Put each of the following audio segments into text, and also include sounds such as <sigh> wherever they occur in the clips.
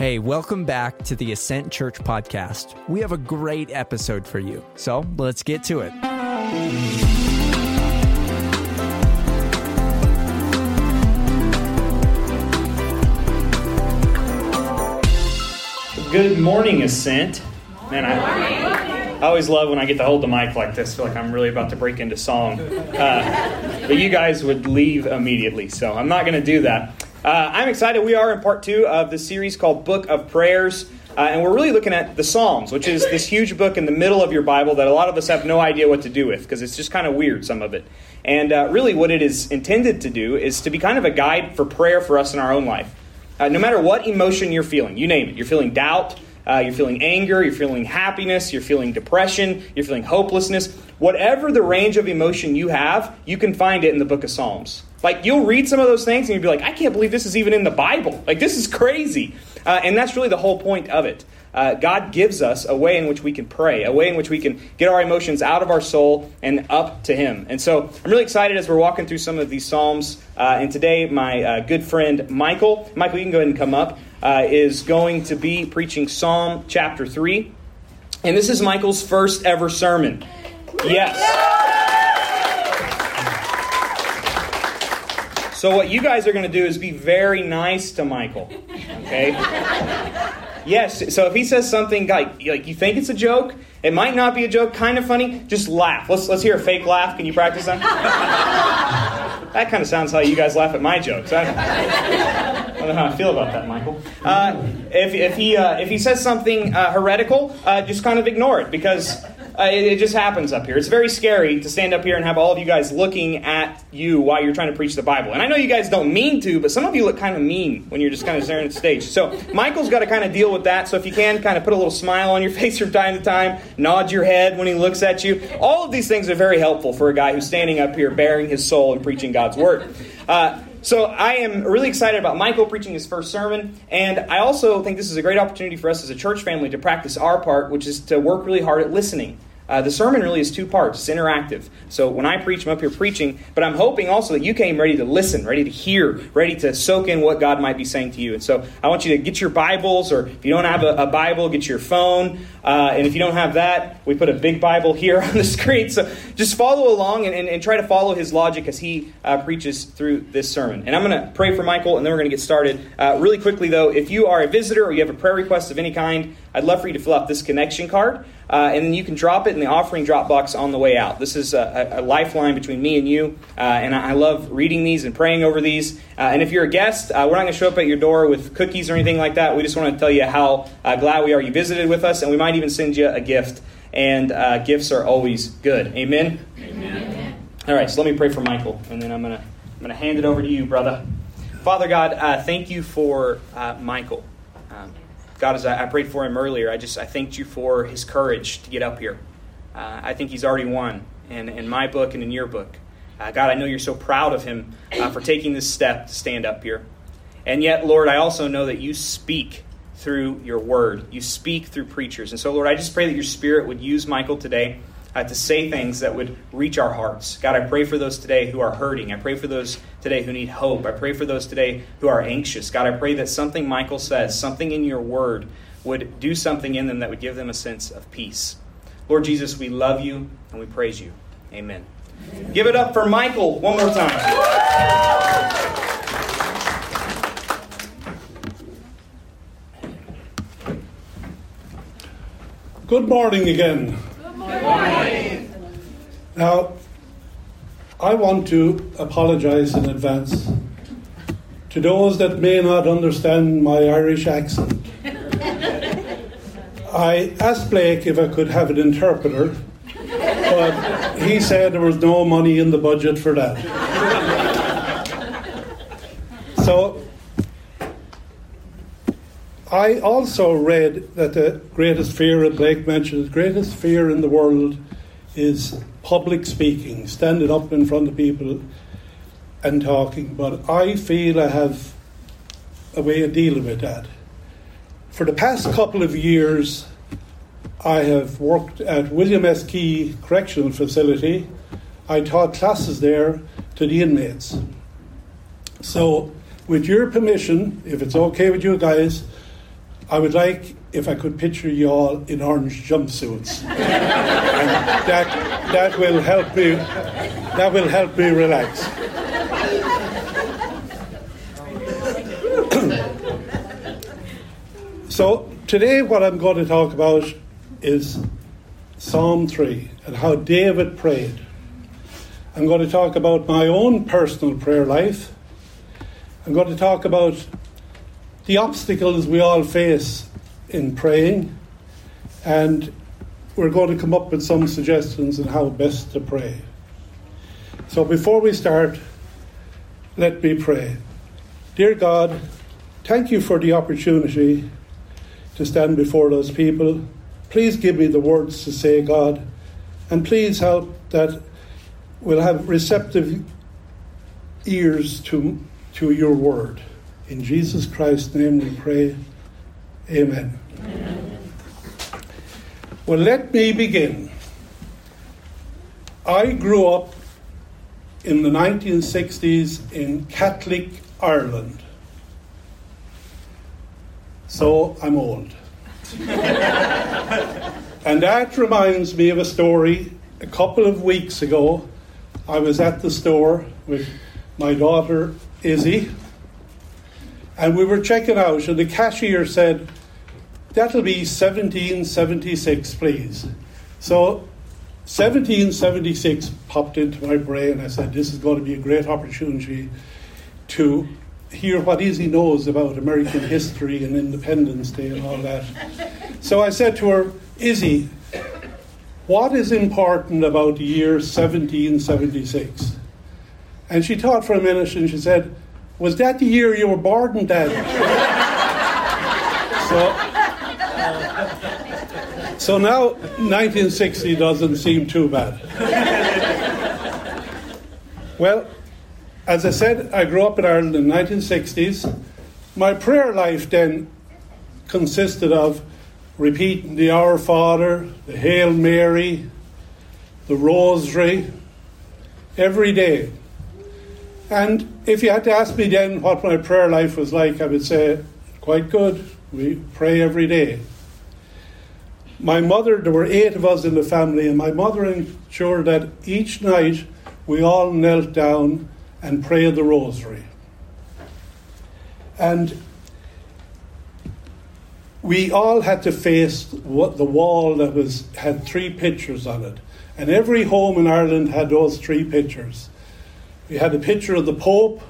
Hey, welcome back to the Ascent Church podcast. We have a great episode for you. So let's get to it. Good morning, Ascent. Man, I, I always love when I get to hold the mic like this. I feel like I'm really about to break into song. Uh, but you guys would leave immediately, so I'm not going to do that. Uh, I'm excited. We are in part two of the series called Book of Prayers. Uh, and we're really looking at the Psalms, which is this huge book in the middle of your Bible that a lot of us have no idea what to do with because it's just kind of weird, some of it. And uh, really, what it is intended to do is to be kind of a guide for prayer for us in our own life. Uh, no matter what emotion you're feeling, you name it, you're feeling doubt, uh, you're feeling anger, you're feeling happiness, you're feeling depression, you're feeling hopelessness, whatever the range of emotion you have, you can find it in the book of Psalms. Like, you'll read some of those things and you'll be like, I can't believe this is even in the Bible. Like, this is crazy. Uh, and that's really the whole point of it. Uh, God gives us a way in which we can pray, a way in which we can get our emotions out of our soul and up to Him. And so I'm really excited as we're walking through some of these Psalms. Uh, and today, my uh, good friend Michael, Michael, you can go ahead and come up, uh, is going to be preaching Psalm chapter 3. And this is Michael's first ever sermon. Yes. So what you guys are going to do is be very nice to Michael. Okay? Yes. So if he says something like like you think it's a joke, it might not be a joke, kind of funny, just laugh. Let's let's hear a fake laugh. Can you practice that? <laughs> that kind of sounds how you guys laugh at my jokes. I, I don't know how I feel about that, Michael. Uh, if, if he uh, if he says something uh, heretical, uh, just kind of ignore it because uh, it, it, just happens up here. It's very scary to stand up here and have all of you guys looking at you while you're trying to preach the Bible. And I know you guys don't mean to, but some of you look kind of mean when you're just kind of staring at the stage. So Michael's got to kind of deal with that. So if you can, kind of put a little smile on your <laughs> face from time to time, nod your head when he looks at you. All of these things are very helpful for a guy who's standing up here baring his soul and preaching God's word. Uh, so I am really excited about Michael preaching his first sermon, and I also think this is a great opportunity for us as a church family to practice our part, which is to work really hard at listening. Uh, the sermon really is two parts. It's interactive. So when I preach, I'm up here preaching, but I'm hoping also that you came ready to listen, ready to hear, ready to soak in what God might be saying to you. And so I want you to get your Bibles, or if you don't have a, a Bible, get your phone. Uh, and if you don't have that, we put a big Bible here <laughs> on the screen. So just follow along and, and, and try to follow his logic as he uh, preaches through this sermon. And I'm going to pray for Michael, and then we're going to get started. Uh, really quickly, though, if you are a visitor or you have a prayer request of any kind, I'd love for you to fill out this connection card. Uh, and then you can drop it in the offering drop box on the way out. This is a, a lifeline between me and you, uh, and I, I, love reading these and praying over these. Uh, and if you're a guest, uh, we're not going to show up at your door with cookies or anything like that. We just want to tell you how uh, glad we are you visited with us, and we might even send you a gift. And uh, gifts are always good. Amen? Amen. All right, so let me pray for Michael, and then I'm going to I'm going to hand it over to you, brother. Father God, thank you for Michael. Um, God, as I, I prayed for him earlier, I just I thanked you for his courage to get up here. Uh, I think he's already won in, in my book and in your book. Uh, God, I know you're so proud of him uh, for taking this step to stand up here. And yet, Lord, I also know that you speak through your word. You speak through preachers. And so, Lord, I just pray that your spirit would use Michael today uh, to say things that would reach our hearts. God, I pray for those today who are hurting. I pray for those today who need hope. I pray for those today who are anxious. God, I pray that something Michael says, something in your word, would do something in them that would give them a sense of peace. Lord Jesus, we love you and we praise you. Amen. Amen. Give it up for Michael one more time. Good morning again. Now, I want to apologize in advance to those that may not understand my Irish accent. <laughs> I asked Blake if I could have an interpreter, but he said there was no money in the budget for that. <laughs> So, I also read that the greatest fear, that Blake mentioned, the greatest fear in the world is public speaking, standing up in front of people and talking. But I feel I have a way of dealing with that. For the past couple of years, I have worked at William S. Key Correctional Facility. I taught classes there to the inmates. So, with your permission, if it's okay with you guys, I would like if I could picture you all in orange jumpsuits. <laughs> and that, that will help me that will help me relax. <coughs> so today what I'm going to talk about is Psalm 3 and how David prayed. I'm going to talk about my own personal prayer life. I'm going to talk about the obstacles we all face in praying, and we're going to come up with some suggestions on how best to pray. So before we start, let me pray. Dear God, thank you for the opportunity to stand before those people. Please give me the words to say, God, and please help that we'll have receptive ears to, to your word. In Jesus Christ's name we pray. Amen. Well, let me begin. I grew up in the 1960s in Catholic Ireland. So I'm old. <laughs> and that reminds me of a story. A couple of weeks ago, I was at the store with my daughter Izzy, and we were checking out, and the cashier said, That'll be 1776, please. So 1776 popped into my brain. I said, This is going to be a great opportunity to hear what Izzy knows about American history and Independence Day and all that. So I said to her, Izzy, what is important about the year 1776? And she thought for a minute and she said, Was that the year you were born, Dad? <laughs> so, so now 1960 doesn't seem too bad. well, as I said, I grew up in Ireland in the 1960s. My prayer life then consisted of repeating the Our Father, the Hail Mary, the Rosary, every day. And if you had to ask me then what my prayer life was like, I would say, quite good. We pray every day. My mother, there were eight of us in the family, and my mother ensured that each night we all knelt down and prayed the rosary. And we all had to face what the wall that was had three pictures on it. And every home in Ireland had those three pictures. We had a picture of the Pope,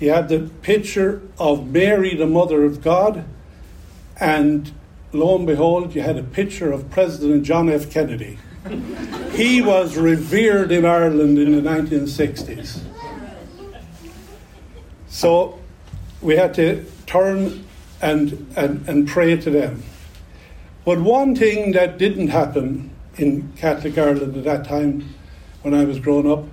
you had the picture of Mary, the Mother of God, and lo and behold, you had a picture of President John F. Kennedy. he was revered in Ireland in the 1960s. So we had to turn and, and, and pray to them. But one thing that didn't happen in Catholic Ireland at that time when I was growing up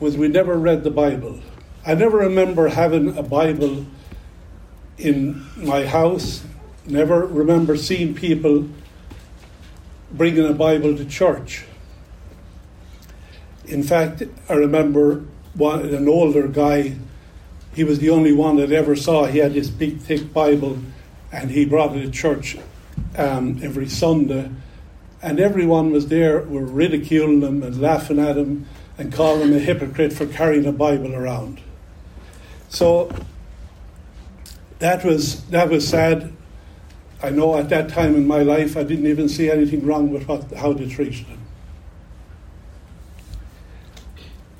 was we never read the Bible. I never remember having a Bible in my house, never remember seeing people bringing a Bible to church. In fact, I remember one, an older guy, he was the only one that ever saw, he had this big, thick Bible, and he brought it to church um, every Sunday. And everyone was there, were ridiculing him and laughing at him and calling him a hypocrite for carrying a Bible around. So that was that was sad. I know at that time in my life I didn't even see anything wrong with what, how they treated him.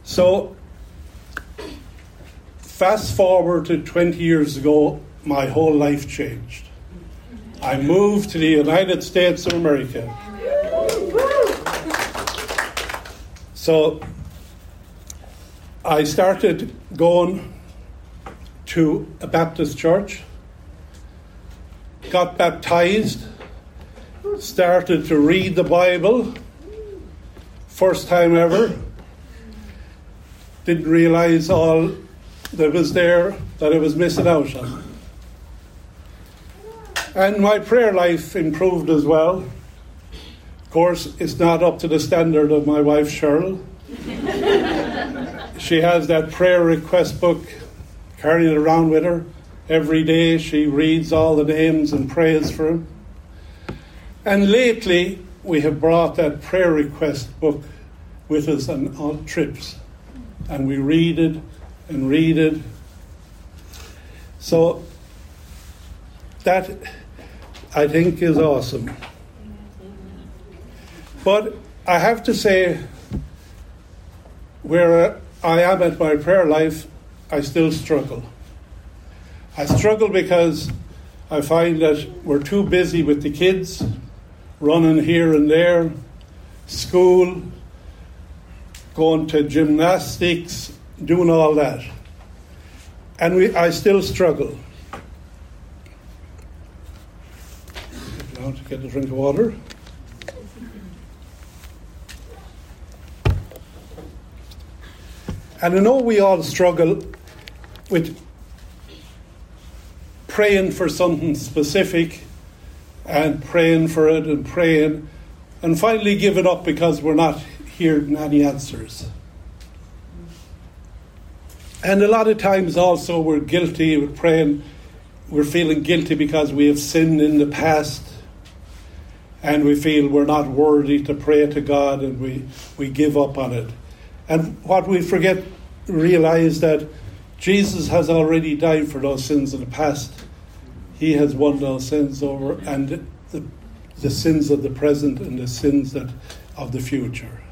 So fast forward to 20 years ago, my whole life changed. I moved to the United States of America. So I started going to a Baptist church, got baptized, started to read the Bible, first time ever. Didn't realize all that was there that I was missing out on. And my prayer life improved as well. Of course, it's not up to the standard of my wife Cheryl <laughs> she has that prayer request book, carrying it around with her Every day she reads all the names and prays for him. And lately, we have brought that prayer request book with us on, on trips. And we read it and read it. So, that I think is awesome. But I have to say, where I am at my prayer life, I still struggle. I struggle because I find that we're too busy with the kids, running here and there, school, going to gymnastics, doing all that. And we, I still struggle. Now to get a drink of water. And I know we all struggle with praying for something specific and praying for it and praying and finally giving up because we're not hearing any answers. And a lot of times also we're guilty we're praying, we're feeling guilty because we have sinned in the past and we feel we're not worthy to pray to God and we, we give up on it. And what we forget, realize that Jesus has already died for those sins in the past. He has won those sins over, and the, the sins of the present and the sins that of the future.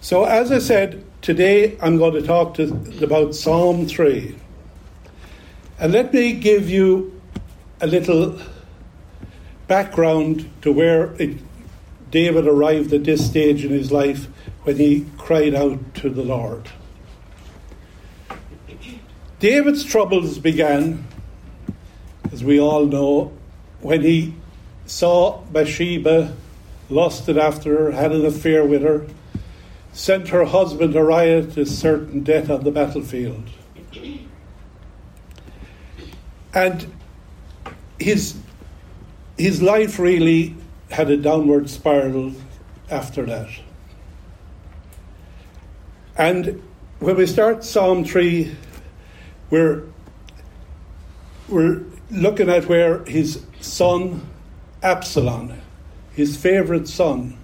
So, as I said, today I'm going to talk to, about Psalm 3. And let me give you a little background to where it David arrived at this stage in his life when he cried out to the Lord. David's troubles began, as we all know, when he saw Bathsheba, lusted after her, had an affair with her, sent her husband Uriah to certain death on the battlefield. And his, his life really had a downward spiral after that. And when we start Psalm 3, we're, we're looking at where his son, Absalom, his favourite son,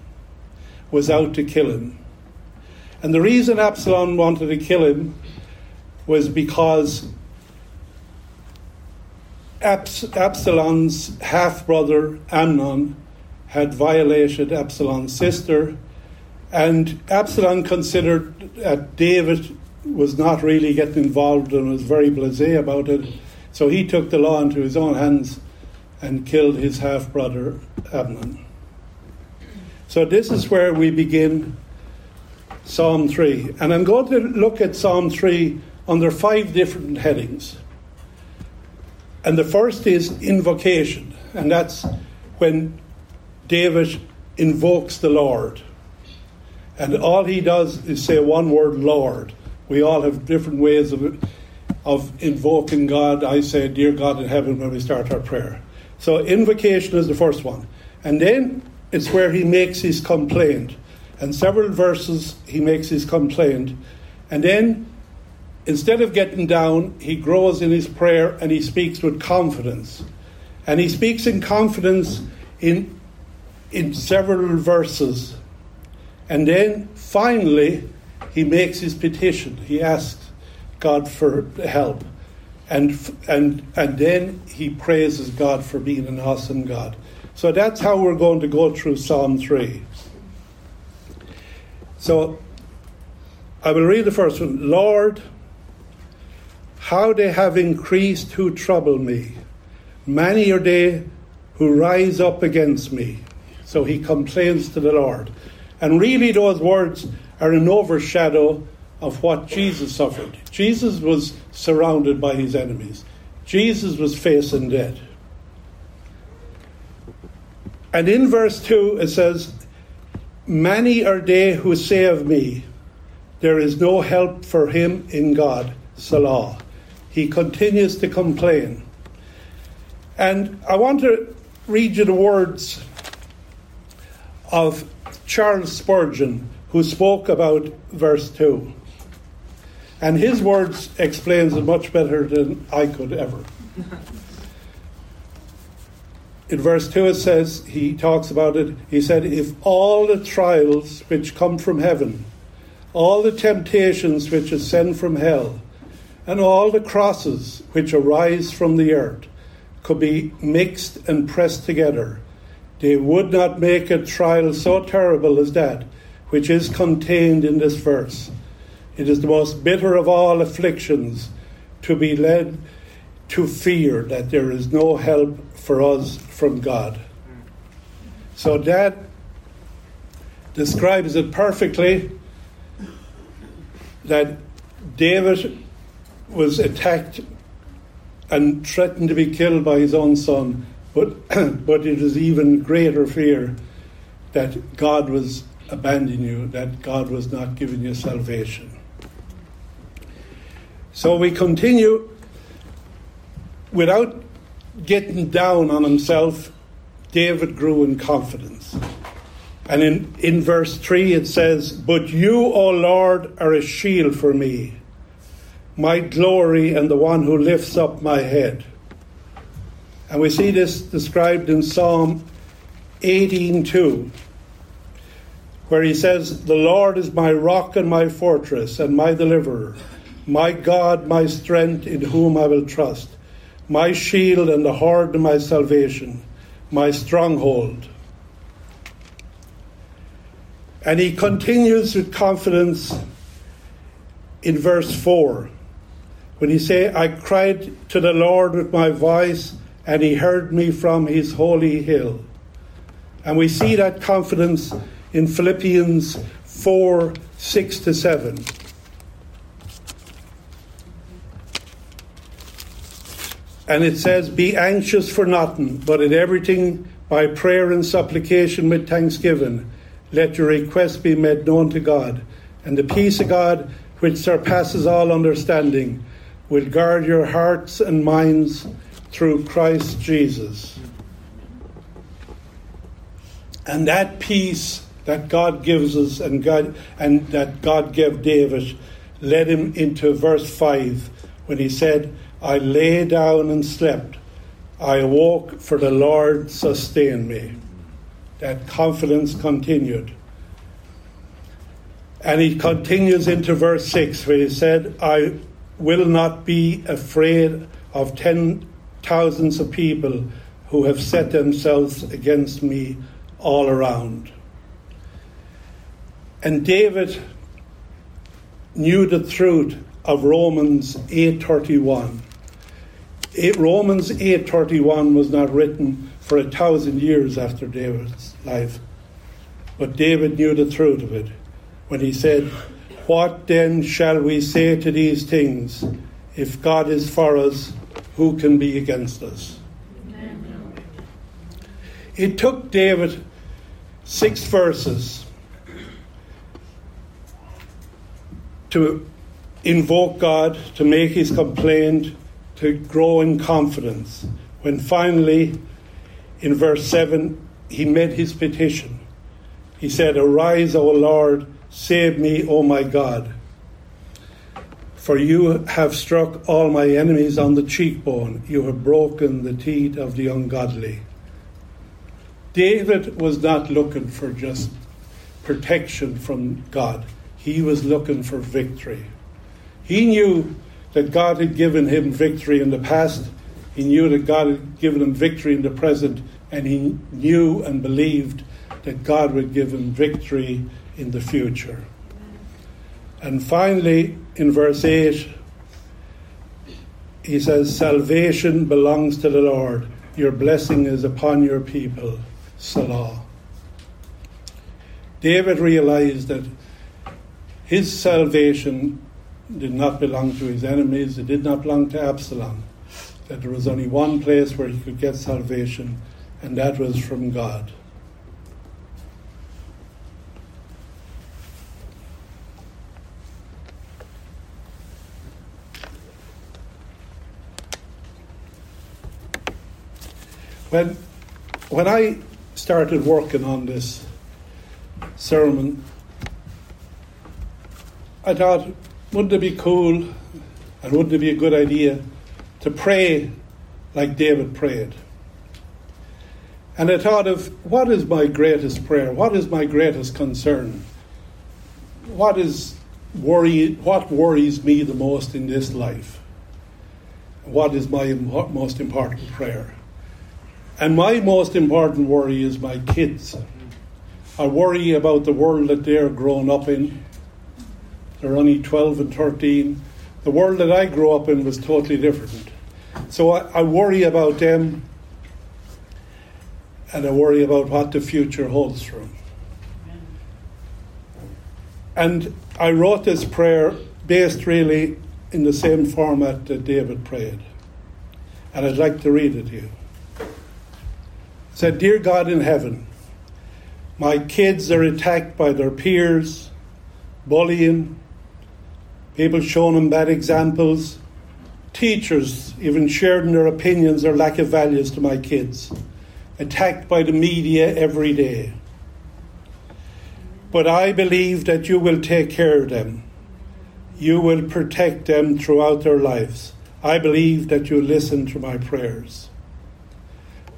was out to kill him. And the reason Absalom wanted to kill him was because Abs- Absalom's half brother, Amnon, had violated Absalom's sister, and Absalom considered that David was not really getting involved and was very blasé about it. So he took the law into his own hands and killed his half brother Amnon. So this is where we begin Psalm 3. And I'm going to look at Psalm 3 under five different headings. And the first is invocation, and that's when David invokes the Lord. And all he does is say one word, Lord. We all have different ways of, of invoking God. I say, Dear God in heaven, when we start our prayer. So, invocation is the first one. And then it's where he makes his complaint. And several verses, he makes his complaint. And then, instead of getting down, he grows in his prayer and he speaks with confidence. And he speaks in confidence in in several verses. And then finally, he makes his petition. He asks God for help. And, and, and then he praises God for being an awesome God. So that's how we're going to go through Psalm 3. So I will read the first one Lord, how they have increased who trouble me. Many are they who rise up against me. So he complains to the Lord. And really, those words are an overshadow of what Jesus suffered. Jesus was surrounded by his enemies, Jesus was facing death. And in verse 2, it says, Many are they who say of me, There is no help for him in God, Selah. He continues to complain. And I want to read you the words of Charles Spurgeon, who spoke about verse 2. And his words explains it much better than I could ever. In verse 2 it says, he talks about it, he said, If all the trials which come from heaven, all the temptations which ascend from hell, and all the crosses which arise from the earth could be mixed and pressed together, they would not make a trial so terrible as that which is contained in this verse. It is the most bitter of all afflictions to be led to fear that there is no help for us from God. So that describes it perfectly that David was attacked and threatened to be killed by his own son, but, <clears throat> but it is even greater fear that God was abandoning you, that God was not giving you salvation. So we continue without getting down on himself, David grew in confidence. And in, in verse 3 it says, But you, O Lord, are a shield for me, my glory and the one who lifts up my head. And we see this described in Psalm 18:2, where he says, The Lord is my rock and my fortress and my deliverer, my God, my strength, in whom I will trust my shield and the horn of my salvation, my stronghold. And he continues with confidence in verse 4 when he say I cried to the Lord with my voice and he heard me from his holy hill. And we see that confidence in Philippians 4 6 to 7. And it says, Be anxious for nothing, but in everything by prayer and supplication with thanksgiving, let your requests be made known to God. And the peace of God, which surpasses all understanding, will guard your hearts and minds through Christ Jesus. And that peace that God gives us and God and that God gave David led him into verse 5 when he said, I lay down and slept. I awoke, for the Lord sustained me. That confidence continued. And he continues into verse 6, where he said, I will not be afraid of ten thousands of people who have set themselves against me all around. And David knew the truth of Romans 8:31 Romans 8:31 was not written for a thousand years after David's life, but David knew the truth of it when he said, "What then shall we say to these things? If God is for us, who can be against us?" It took David six verses to invoke God, to make his complaint, to grow in confidence when finally, in verse 7, he made his petition. He said, Arise, O Lord, save me, O my God. For you have struck all my enemies on the cheekbone, you have broken the teeth of the ungodly. David was not looking for just protection from God, he was looking for victory. He knew that God had given him victory in the past. He knew that God had given him victory in the present, and he knew and believed that God would give him victory in the future. And finally, in verse 8, he says, Salvation belongs to the Lord. Your blessing is upon your people. Selah. David realized that his salvation did not belong to his enemies, it did not belong to Absalom. That there was only one place where he could get salvation, and that was from God. When, when I started working on this sermon, I thought wouldn't it be cool and wouldn't it be a good idea to pray like David prayed? And I thought of what is my greatest prayer? What is my greatest concern? What is worry what worries me the most in this life? What is my most important prayer? And my most important worry is my kids. I worry about the world that they're growing up in. They're only 12 and 13. The world that I grew up in was totally different. So I, I worry about them and I worry about what the future holds for them. And I wrote this prayer based really in the same format that David prayed. And I'd like to read it to you. Said, Dear God in heaven, my kids are attacked by their peers, bullying, people showing them bad examples, teachers even sharing their opinions or lack of values to my kids, attacked by the media every day. But I believe that you will take care of them. You will protect them throughout their lives. I believe that you listen to my prayers.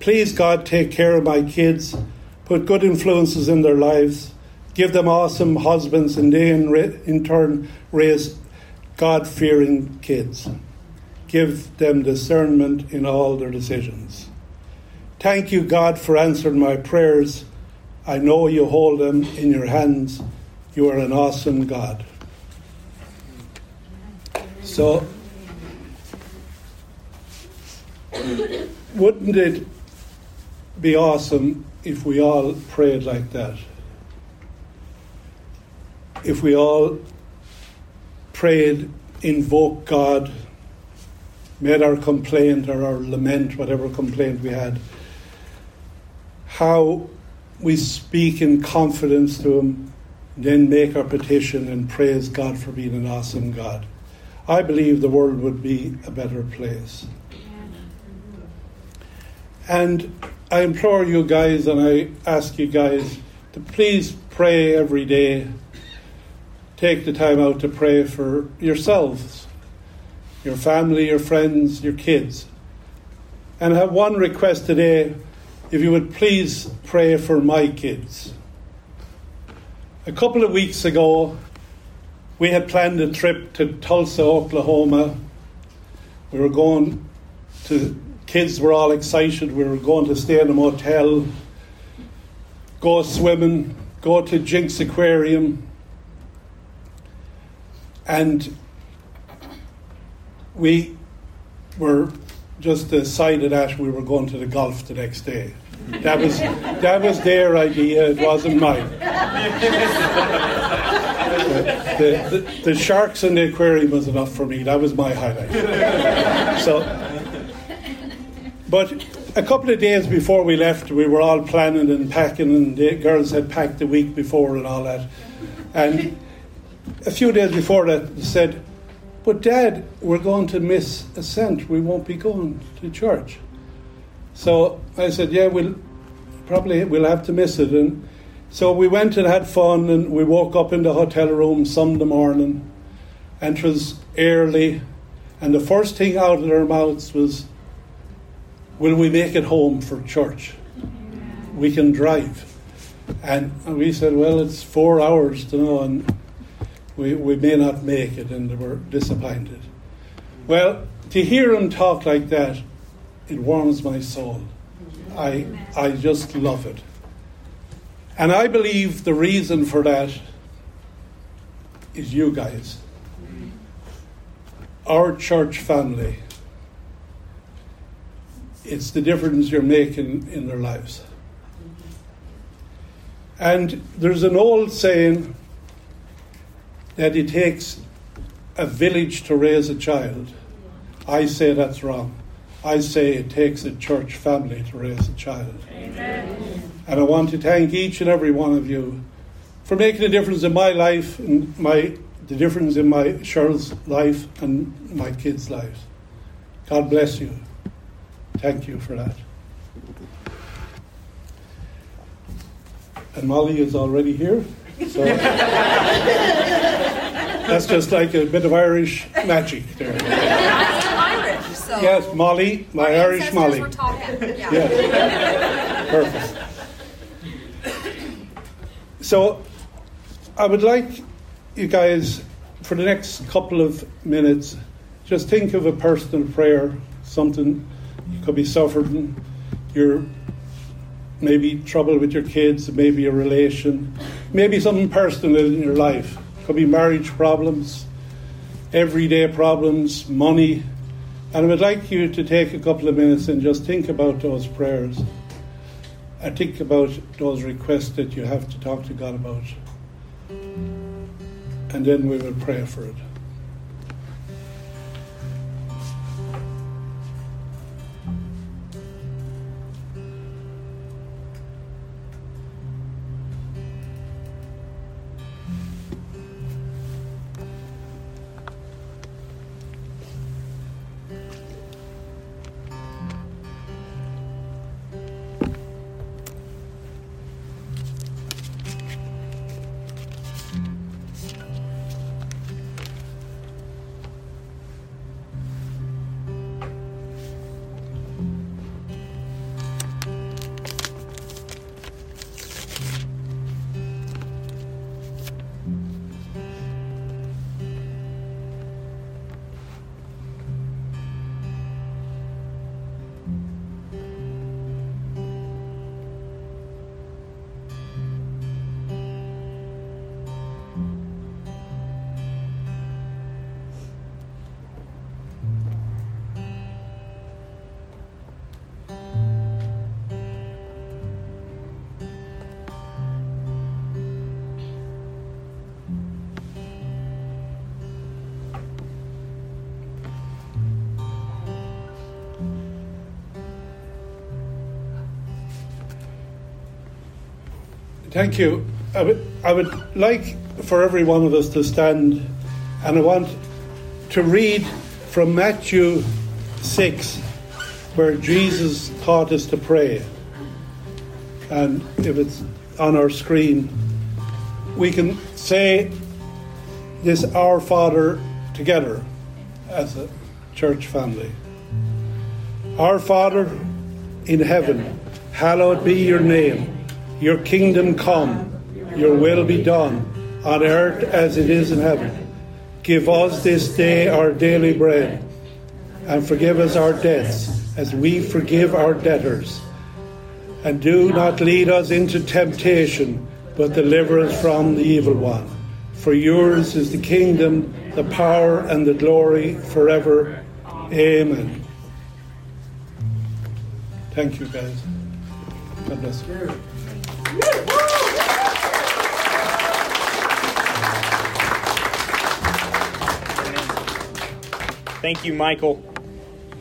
Please, God, take care of my kids put good influences in their lives, give them awesome husbands, and they in, re- in turn raise God fearing kids. Give them discernment in all their decisions. Thank you, God, for answering my prayers. I know you hold them in your hands. You are an awesome God. So, <coughs> wouldn't it be awesome if we all prayed like that, if we all prayed, invoked God, made our complaint or our lament, whatever complaint we had, how we speak in confidence to Him, then make our petition and praise God for being an awesome God. I believe the world would be a better place. And I implore you guys and I ask you guys to please pray every day. Take the time out to pray for yourselves, your family, your friends, your kids. And I have one request today if you would please pray for my kids. A couple of weeks ago, we had planned a trip to Tulsa, Oklahoma. We were going to kids were all excited. We were going to stay in a motel, go swimming, go to Jenks Aquarium. And we were just decided that we were going to the golf the next day. That was that was their idea. It wasn't mine. the, the, the, sharks in the aquarium was enough for me. That was my highlight. So but a couple of days before we left, we were all planning and packing, and the girls had packed the week before and all that. And a few days before that, they said, But Dad, we're going to miss Ascent. We won't be going to church. So I said, Yeah, we'll probably we'll have to miss it. And so we went and had fun, and we woke up in the hotel room Sunday morning, and it was early. And the first thing out of their mouths was, Will we make it home for church? We can drive. And we said, Well, it's four hours to know, and we, we may not make it, and were disappointed. Well, to hear him talk like that, it warms my soul. I, I just love it. And I believe the reason for that is you guys. Our church family it's the difference you're making in their lives. And there's an old saying that it takes a village to raise a child. I say that's wrong. I say it takes a church family to raise a child. Amen. And I want to thank each and every one of you for making a difference in my life and my the difference in my Cheryl's life and my kids' lives. God bless you. Thank you for that. And Molly is already here. So <laughs> That's just like a bit of Irish magic there. <laughs> Irish, so. Yes, Molly, my Irish Molly. were talking. Yeah. Yeah. Perfect. So, I would like you guys, for the next couple of minutes, just think of a personal prayer, something you could be suffering, your maybe trouble with your kids, maybe a relation, maybe something personal in your life. Could be marriage problems, everyday problems, money. And I would like you to take a couple of minutes and just think about those prayers. And think about those requests that you have to talk to God about. And then we will pray for it. Thank you. I would, I would like for every one of us to stand and I want to read from Matthew 6, where Jesus taught us to pray. And if it's on our screen, we can say this Our Father together as a church family. Our Father in heaven, hallowed be your name. Your kingdom come, your will be done, on earth as it is in heaven. Give us this day our daily bread, and forgive us our debts as we forgive our debtors. And do not lead us into temptation, but deliver us from the evil one. For yours is the kingdom, the power, and the glory forever. Amen. Thank you, guys. God bless you. Thank you, Michael.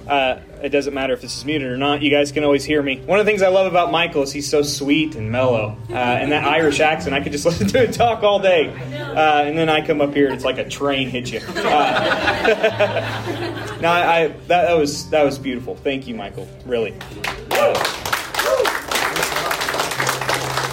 Uh, it doesn't matter if this is muted or not. You guys can always hear me. One of the things I love about Michael is he's so sweet and mellow, uh, and that Irish accent. I could just <laughs> listen to it talk all day, uh, and then I come up here and it's like a train hit you. Uh, <laughs> no, I, I that, that was that was beautiful. Thank you, Michael. Really.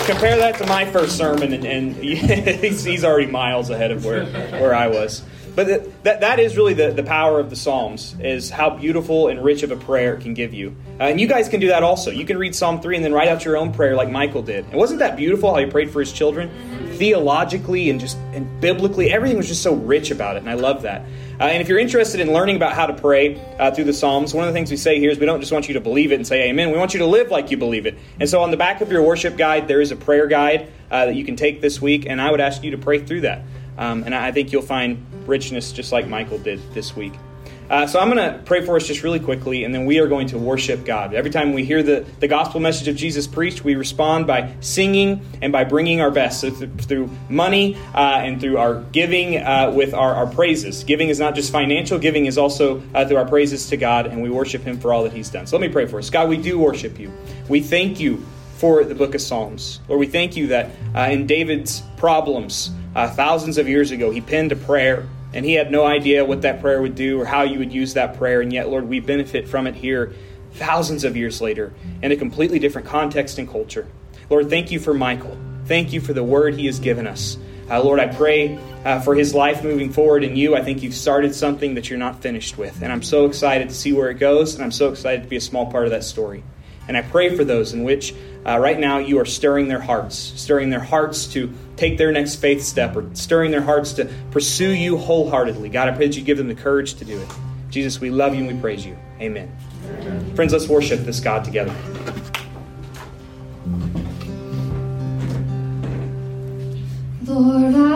Compare that to my first sermon, and, and <laughs> he's, he's already miles ahead of where, where I was. But that, that, that is really the, the power of the Psalms, is how beautiful and rich of a prayer it can give you. Uh, and you guys can do that also. You can read Psalm 3 and then write out your own prayer like Michael did. And wasn't that beautiful how he prayed for his children? Theologically and just and biblically, everything was just so rich about it, and I love that. Uh, and if you're interested in learning about how to pray uh, through the Psalms, one of the things we say here is we don't just want you to believe it and say amen. We want you to live like you believe it. And so on the back of your worship guide, there is a prayer guide uh, that you can take this week, and I would ask you to pray through that. Um, and I think you'll find richness just like Michael did this week. Uh, so I'm going to pray for us just really quickly, and then we are going to worship God. Every time we hear the, the gospel message of Jesus preached, we respond by singing and by bringing our best. So th- through money uh, and through our giving uh, with our, our praises. Giving is not just financial, giving is also uh, through our praises to God, and we worship Him for all that He's done. So let me pray for us. God, we do worship you. We thank you for the book of Psalms. Lord, we thank you that uh, in David's problems, uh, thousands of years ago, he penned a prayer and he had no idea what that prayer would do or how you would use that prayer. And yet, Lord, we benefit from it here thousands of years later in a completely different context and culture. Lord, thank you for Michael. Thank you for the word he has given us. Uh, Lord, I pray uh, for his life moving forward in you. I think you've started something that you're not finished with. And I'm so excited to see where it goes, and I'm so excited to be a small part of that story. And I pray for those in which uh, right now you are stirring their hearts, stirring their hearts to take their next faith step, or stirring their hearts to pursue you wholeheartedly. God, I pray that you give them the courage to do it. Jesus, we love you and we praise you. Amen. Amen. Friends, let's worship this God together. Lord, I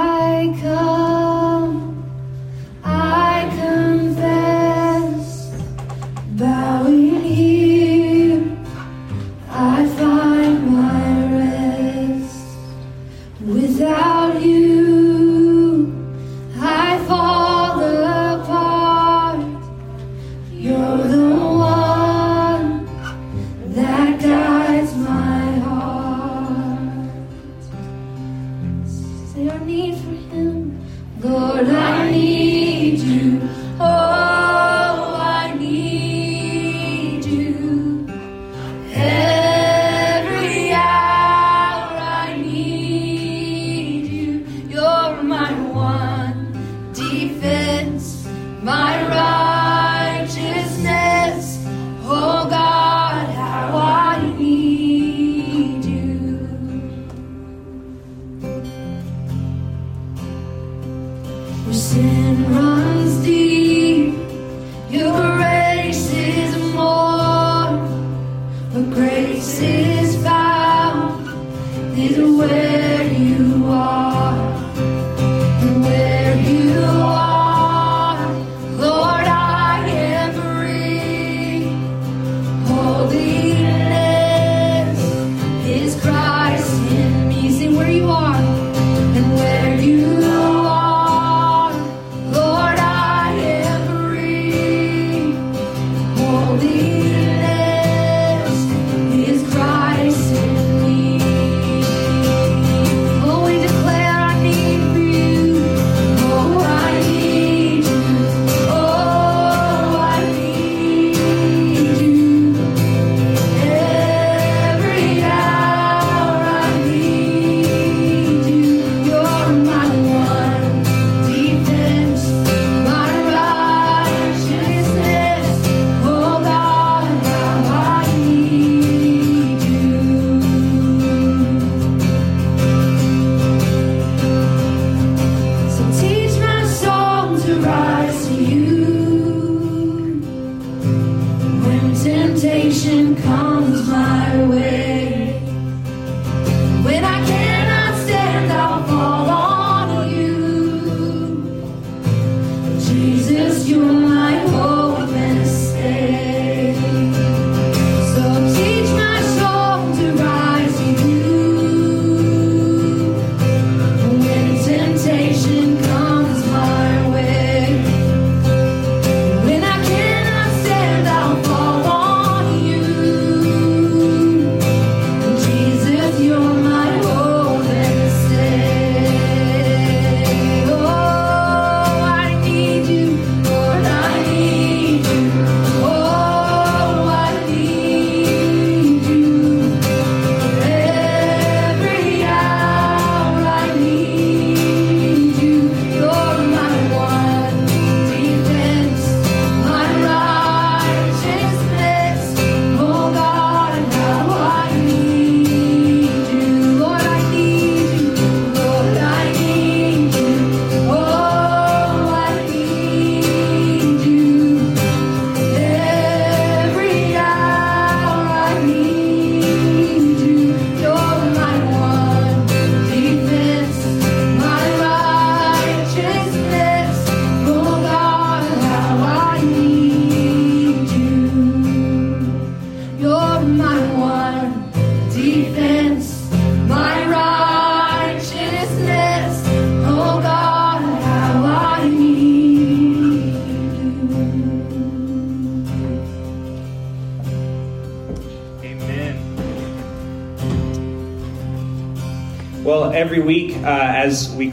is found. Is where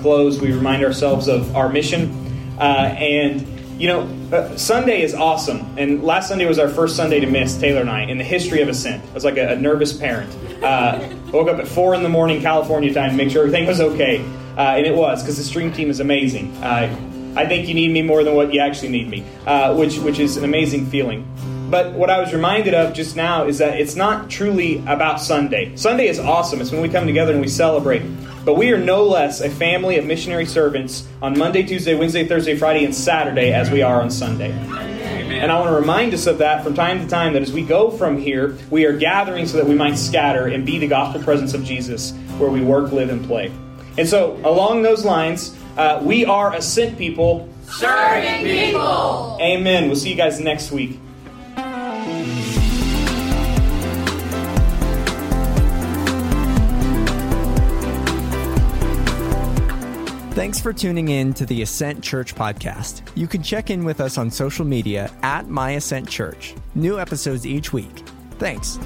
close, we remind ourselves of our mission. Uh, and, you know, uh, Sunday is awesome. And last Sunday was our first Sunday to miss, Taylor and I, in the history of Ascent. I was like a, a nervous parent. Uh, woke up at 4 in the morning, California time, to make sure everything was okay. Uh, and it was because the stream team is amazing. Uh, I think you need me more than what you actually need me, uh, which which is an amazing feeling. But what I was reminded of just now is that it's not truly about Sunday. Sunday is awesome. It's when we come together and we celebrate. But we are no less a family of missionary servants on Monday, Tuesday, Wednesday, Thursday, Friday, and Saturday as we are on Sunday. And I want to remind us of that from time to time that as we go from here, we are gathering so that we might scatter and be the gospel presence of Jesus where we work, live, and play. And so, along those lines, uh, we are a sent people. Serving people. Amen. We'll see you guys next week. Thanks for tuning in to the Ascent Church podcast. You can check in with us on social media at My Ascent Church. New episodes each week. Thanks.